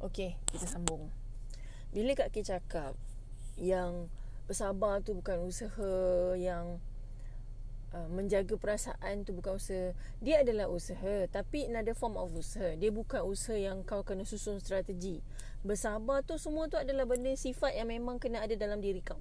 Okey, kita sambung. Bila Kak Ki cakap yang bersabar tu bukan usaha yang uh, menjaga perasaan tu bukan usaha. Dia adalah usaha tapi another form of usaha. Dia bukan usaha yang kau kena susun strategi. Bersabar tu semua tu adalah benda sifat yang memang kena ada dalam diri kau.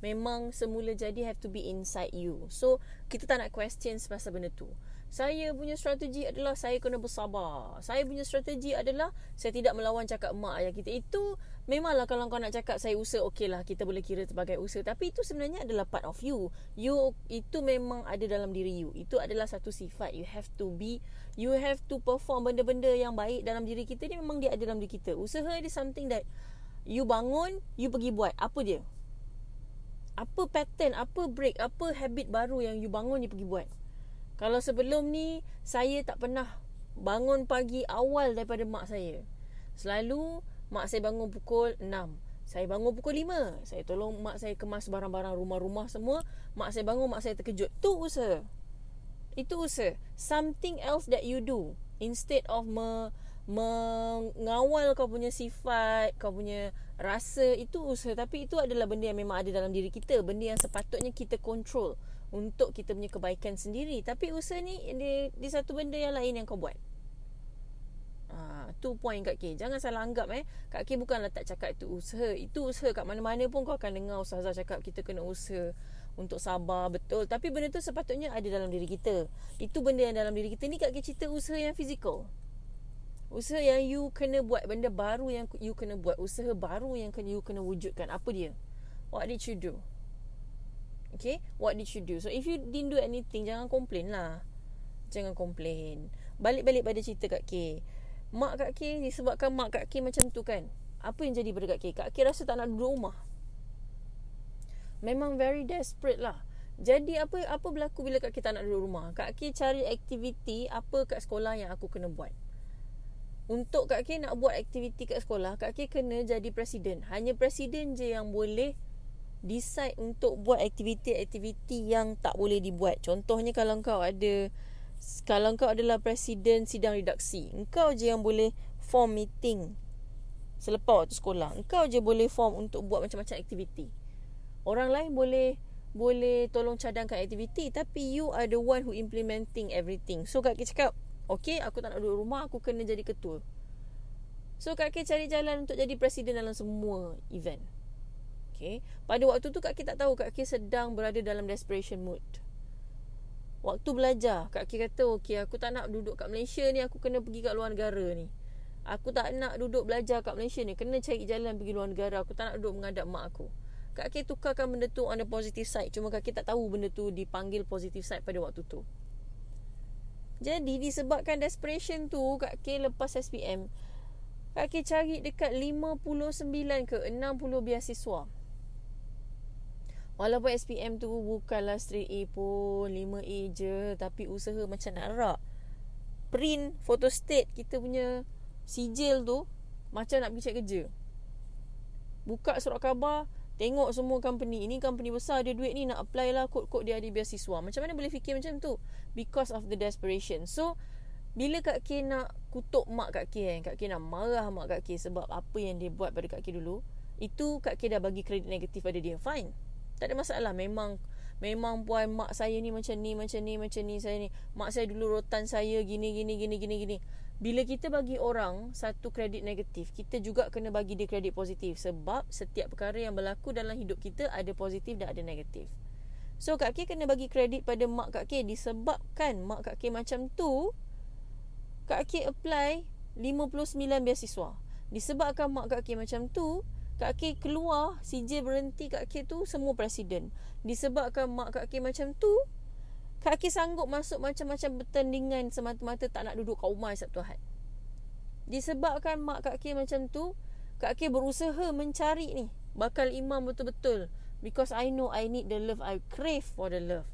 Memang semula jadi have to be inside you. So, kita tak nak question pasal benda tu. Saya punya strategi adalah saya kena bersabar. Saya punya strategi adalah saya tidak melawan cakap mak ayah kita. Itu memanglah kalau kau nak cakap saya usaha okey lah kita boleh kira sebagai usaha. Tapi itu sebenarnya adalah part of you. You itu memang ada dalam diri you. Itu adalah satu sifat. You have to be, you have to perform benda-benda yang baik dalam diri kita ni memang dia ada dalam diri kita. Usaha is something that you bangun, you pergi buat. Apa dia? Apa pattern, apa break, apa habit baru yang you bangun, you pergi buat. Kalau sebelum ni saya tak pernah bangun pagi awal daripada mak saya. Selalu mak saya bangun pukul 6. Saya bangun pukul 5. Saya tolong mak saya kemas barang-barang rumah-rumah semua. Mak saya bangun, mak saya terkejut. Tu usaha. Itu usaha. Something else that you do instead of me, mengawal kau punya sifat, kau punya rasa itu usaha. Tapi itu adalah benda yang memang ada dalam diri kita, benda yang sepatutnya kita control untuk kita punya kebaikan sendiri. Tapi usaha ni dia, dia satu benda yang lain yang kau buat. Ha, tu point Kak K. Jangan salah anggap eh. Kak K bukanlah tak cakap itu usaha. Itu usaha kat mana-mana pun kau akan dengar ustazah cakap kita kena usaha untuk sabar betul. Tapi benda tu sepatutnya ada dalam diri kita. Itu benda yang dalam diri kita ni Kak K cerita usaha yang fizikal usaha yang you kena buat benda baru yang you kena buat usaha baru yang kena you kena wujudkan apa dia? What did you do? Okay What did you do? So if you didn't do anything Jangan complain lah. Jangan complain. Balik-balik pada cerita Kak K. Mak Kak K Disebabkan mak Kak K macam tu kan? Apa yang jadi pada Kak K? Kak K rasa tak nak duduk rumah. Memang very desperate lah. Jadi apa apa berlaku Bila Kak K tak nak duduk rumah? Kak K cari aktiviti Apa kat sekolah Yang aku kena buat untuk Kak K nak buat aktiviti kat sekolah Kak K kena jadi presiden Hanya presiden je yang boleh decide untuk buat aktiviti-aktiviti yang tak boleh dibuat. Contohnya kalau kau ada kalau kau adalah presiden sidang redaksi, engkau je yang boleh form meeting selepas waktu sekolah. Engkau je boleh form untuk buat macam-macam aktiviti. Orang lain boleh boleh tolong cadangkan aktiviti tapi you are the one who implementing everything. So Kak Kek cakap, okay aku tak nak duduk rumah, aku kena jadi ketua. So Kak Kek cari jalan untuk jadi presiden dalam semua event. Okay. Pada waktu tu Kak Ki tak tahu Kak Ki sedang berada dalam desperation mood. Waktu belajar, Kak Ki kata, okay, aku tak nak duduk kat Malaysia ni, aku kena pergi kat luar negara ni. Aku tak nak duduk belajar kat Malaysia ni, kena cari jalan pergi luar negara. Aku tak nak duduk menghadap mak aku. Kak Ki tukarkan benda tu on the positive side. Cuma Kak Ki tak tahu benda tu dipanggil positive side pada waktu tu. Jadi disebabkan desperation tu, Kak Ki lepas SPM, Kak Ki cari dekat 59 ke 60 beasiswa. Walaupun SPM tu bukanlah straight A pun 5A je Tapi usaha macam nak rak Print photo state kita punya sijil tu Macam nak pergi cek kerja Buka surat khabar Tengok semua company. Ini company besar Dia duit ni nak apply lah Kod-kod dia ada biasiswa Macam mana boleh fikir macam tu? Because of the desperation. So Bila Kak K nak kutuk mak Kak K kan Kak K nak marah mak Kak K Sebab apa yang dia buat pada Kak K dulu Itu Kak K dah bagi kredit negatif pada dia. Fine. Tak ada masalah. Memang memang puan mak saya ni macam ni macam ni macam ni saya ni. Mak saya dulu rotan saya gini gini gini gini gini bila kita bagi orang satu kredit negatif kita juga kena bagi dia kredit positif sebab setiap perkara yang berlaku dalam hidup kita ada positif dan ada negatif. So kak K kena bagi kredit pada mak kak K disebabkan mak kak K macam tu kak K apply 59 beasiswa. Disebabkan mak kak K macam tu Kak K keluar CJ berhenti Kak K tu Semua presiden Disebabkan mak Kak K macam tu Kak K sanggup masuk Macam-macam pertandingan Semata-mata tak nak duduk kat rumah Sabtu Ahad Disebabkan mak Kak K macam tu Kak K berusaha mencari ni. Bakal imam betul-betul. Because I know I need the love I crave for the love.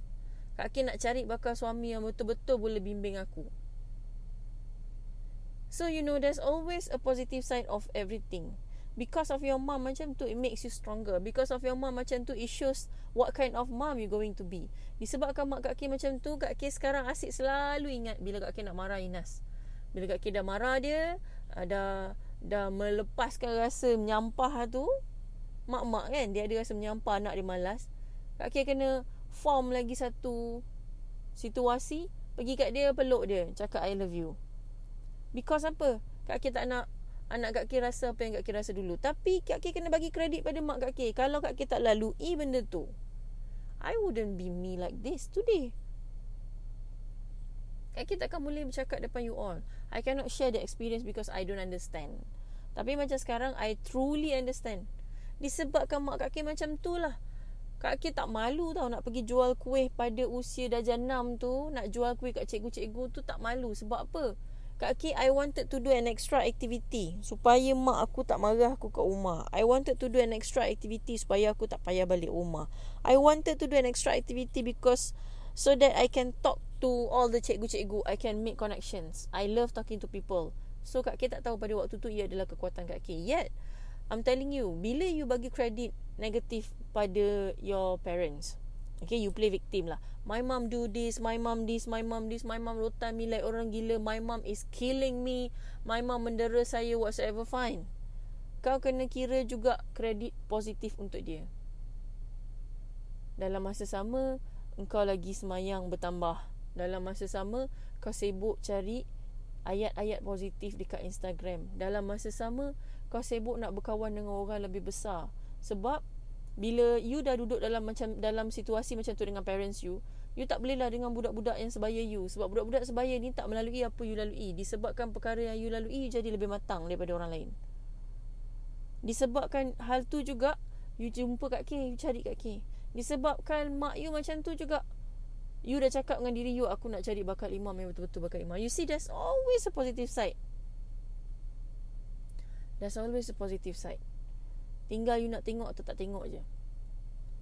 Kak K nak cari bakal suami Yang betul-betul boleh bimbing aku. So you know There's always a positive side of everything because of your mom macam tu it makes you stronger. Because of your mom macam tu it shows what kind of mom you going to be. Disebabkan mak kak K macam tu kak K sekarang asyik selalu ingat bila kak K nak marah Inas. Bila kak K dah marah dia ada dah melepaskan rasa menyampah tu mak-mak kan dia ada rasa menyampah anak dia malas. Kak Kay kena form lagi satu situasi pergi kat dia peluk dia cakap I love you. Because apa? Kak Kay tak nak anak Kak Kay rasa apa yang Kak Kay rasa dulu. Tapi Kak Kay kena bagi kredit pada mak Kak Kay kalau Kak Kay tak lalui benda tu I wouldn't be me like this today. Kak Kay takkan boleh bercakap depan you all. I cannot share the experience because I don't understand. Tapi macam sekarang I truly understand. Disebabkan mak kak macam tu lah. Kak Kay tak malu tau nak pergi jual kuih pada usia darjah 6 tu. Nak jual kuih kat cikgu-cikgu tu tak malu. Sebab apa? Kak Kay, I wanted to do an extra activity Supaya mak aku tak marah aku kat rumah. I wanted to do an extra activity Supaya aku tak payah balik rumah. I wanted to do an extra activity because So that I can talk to all the cikgu-cikgu. I can make connections. I love talking to people. So Kak Kay tak tahu pada waktu tu Ia adalah kekuatan Kak Kay Yet I'm telling you Bila you bagi kredit Negatif pada your parents Okay you play victim lah. My mom do this My mom this My mom this My mom rotan me like orang gila My mom is killing me My mom mendera saya Whatsoever fine. Kau kena kira juga Kredit positif untuk dia. Dalam masa sama Engkau lagi semayang bertambah. Dalam masa sama Kau sibuk cari Ayat-ayat positif dekat Instagram. Dalam masa sama kau sibuk nak berkawan dengan orang lebih besar. Sebab bila you dah duduk dalam macam dalam situasi macam tu dengan parents you you tak boleh lah dengan budak-budak yang sebaya you. Sebab budak-budak sebaya ni tak melalui apa you lalui. Disebabkan perkara yang you lalui you jadi lebih matang daripada orang lain. Disebabkan hal tu juga you jumpa kat K you cari kat K. Disebabkan mak you macam tu juga you dah cakap dengan diri you aku nak cari bakat imam yang betul-betul bakat imam. You see there's always a positive side. There's always a positive side Tinggal you nak tengok atau tak tengok je.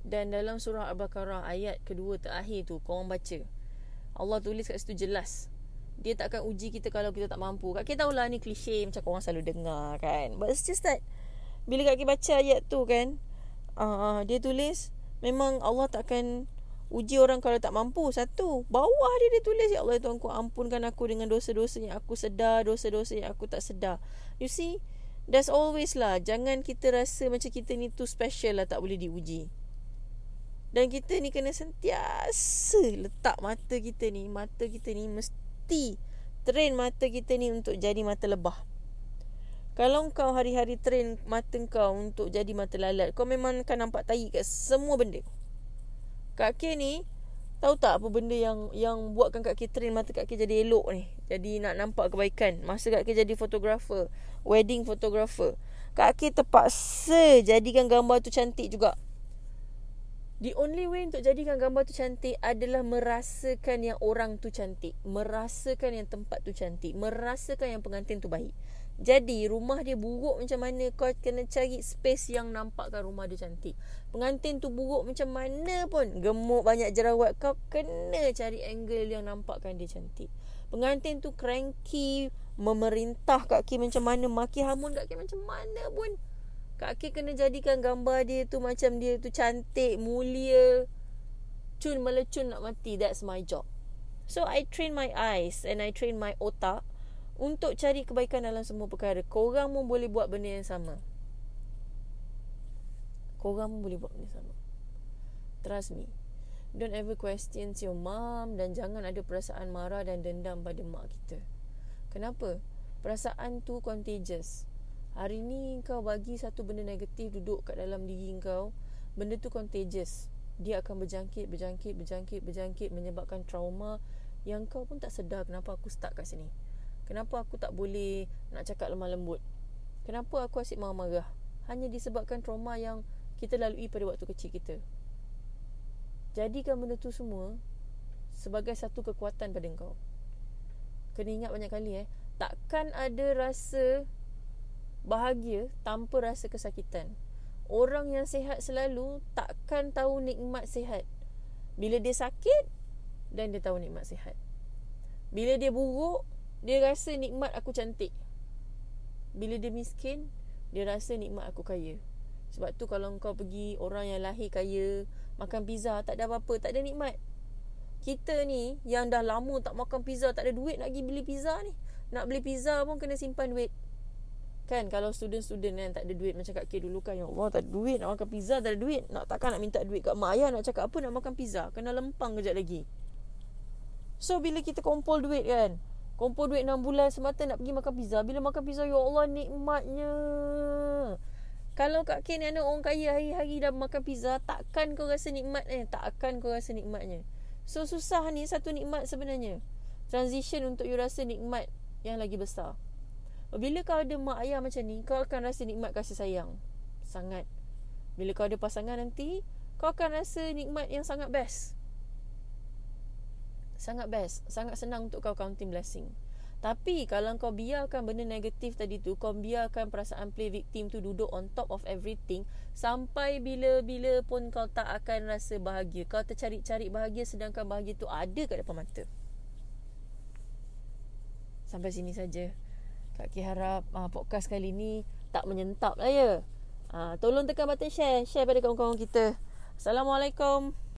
Dan dalam surah Al-Baqarah Ayat kedua terakhir tu Korang baca. Allah tulis kat situ jelas. Dia takkan uji kita kalau kita tak mampu. Kak kita tahulah ni klise Macam korang selalu dengar kan? But it's just that Bila Kak kita baca ayat tu kan uh, Dia tulis Memang Allah takkan Uji orang kalau tak mampu. Satu Bawah dia dia tulis Ya Allah Tuhan ku ampunkan aku Dengan dosa-dosa yang aku sedar Dosa-dosa yang aku tak sedar. You see There's always lah Jangan kita rasa macam kita ni tu special lah Tak boleh diuji. Dan kita ni kena sentiasa Letak mata kita ni Mata kita ni mesti Train mata kita ni untuk jadi mata lebah. Kalau kau hari-hari train mata kau Untuk jadi mata lalat Kau memang akan nampak tahi kat semua benda. Kak K ni Tahu tak apa benda yang yang buatkan Kak K train mata Kak K jadi elok ni Jadi nak nampak kebaikan Masa Kak K jadi fotografer wedding photographer. Kak Akil terpaksa jadikan gambar tu cantik juga. The only way untuk jadikan gambar tu cantik adalah merasakan yang orang tu cantik. Merasakan yang tempat tu cantik. Merasakan yang pengantin tu baik. Jadi rumah dia buruk macam mana? Kau kena cari space yang nampakkan rumah dia cantik. Pengantin tu buruk macam mana pun. Gemuk banyak jerawat kau kena cari angle yang nampakkan dia cantik. Pengantin tu cranky memerintah Kak Ki macam mana maki hamun Kak Ki macam mana pun. Kak Ki kena jadikan gambar dia tu macam dia tu cantik mulia. Cun melecun nak mati. That's my job. So I train my eyes and I train my otak untuk cari kebaikan dalam semua perkara korang pun boleh buat benda yang sama korang pun boleh buat benda yang sama trust me don't ever question your mom dan jangan ada perasaan marah dan dendam pada mak kita Kenapa? Perasaan tu contagious. Hari ni kau bagi satu benda negatif duduk kat dalam diri kau, benda tu contagious. Dia akan berjangkit, berjangkit, berjangkit, berjangkit menyebabkan trauma yang kau pun tak sedar kenapa aku stuck kat sini. Kenapa aku tak boleh nak cakap lemah lembut? Kenapa aku asyik marah-marah? Hanya disebabkan trauma yang kita lalui pada waktu kecil kita. Jadikan benda tu semua sebagai satu kekuatan pada kau. Kena ingat banyak kali eh Takkan ada rasa Bahagia Tanpa rasa kesakitan Orang yang sihat selalu Takkan tahu nikmat sihat Bila dia sakit Dan dia tahu nikmat sihat Bila dia buruk Dia rasa nikmat aku cantik Bila dia miskin Dia rasa nikmat aku kaya Sebab tu kalau kau pergi Orang yang lahir kaya Makan pizza Tak ada apa-apa Tak ada nikmat kita ni yang dah lama tak makan pizza, tak ada duit nak pergi beli pizza ni. Nak beli pizza pun kena simpan duit. Kan kalau student-student yang tak ada duit macam Kak K dulu kan. Ya Allah tak ada duit nak makan pizza tak ada duit. Nak takkan nak minta duit kat mak ayah nak cakap apa nak makan pizza. Kena lempang kejap lagi. So bila kita kumpul duit kan. Kumpul duit 6 bulan semata nak pergi makan pizza. Bila makan pizza ya Allah nikmatnya. Kalau Kak K ni anak orang kaya hari-hari dah makan pizza. Takkan kau rasa nikmat eh. Takkan kau rasa nikmatnya. So susah ni satu nikmat sebenarnya. Transition untuk you rasa nikmat yang lagi besar. Bila kau ada mak ayah macam ni, kau akan rasa nikmat kasih sayang. Sangat. Bila kau ada pasangan nanti, kau akan rasa nikmat yang sangat best. Sangat best. Sangat senang untuk kau counting blessing. Tapi kalau kau biarkan benda negatif tadi tu, kau biarkan perasaan play victim tu duduk on top of everything, sampai bila-bila pun kau tak akan rasa bahagia. Kau tercari-cari bahagia sedangkan bahagia tu ada kat depan mata. Sampai sini saja. Kak Ki harap uh, podcast kali ni tak menyentap lah ya. Uh, tolong tekan button share. Share pada kawan-kawan kita. Assalamualaikum.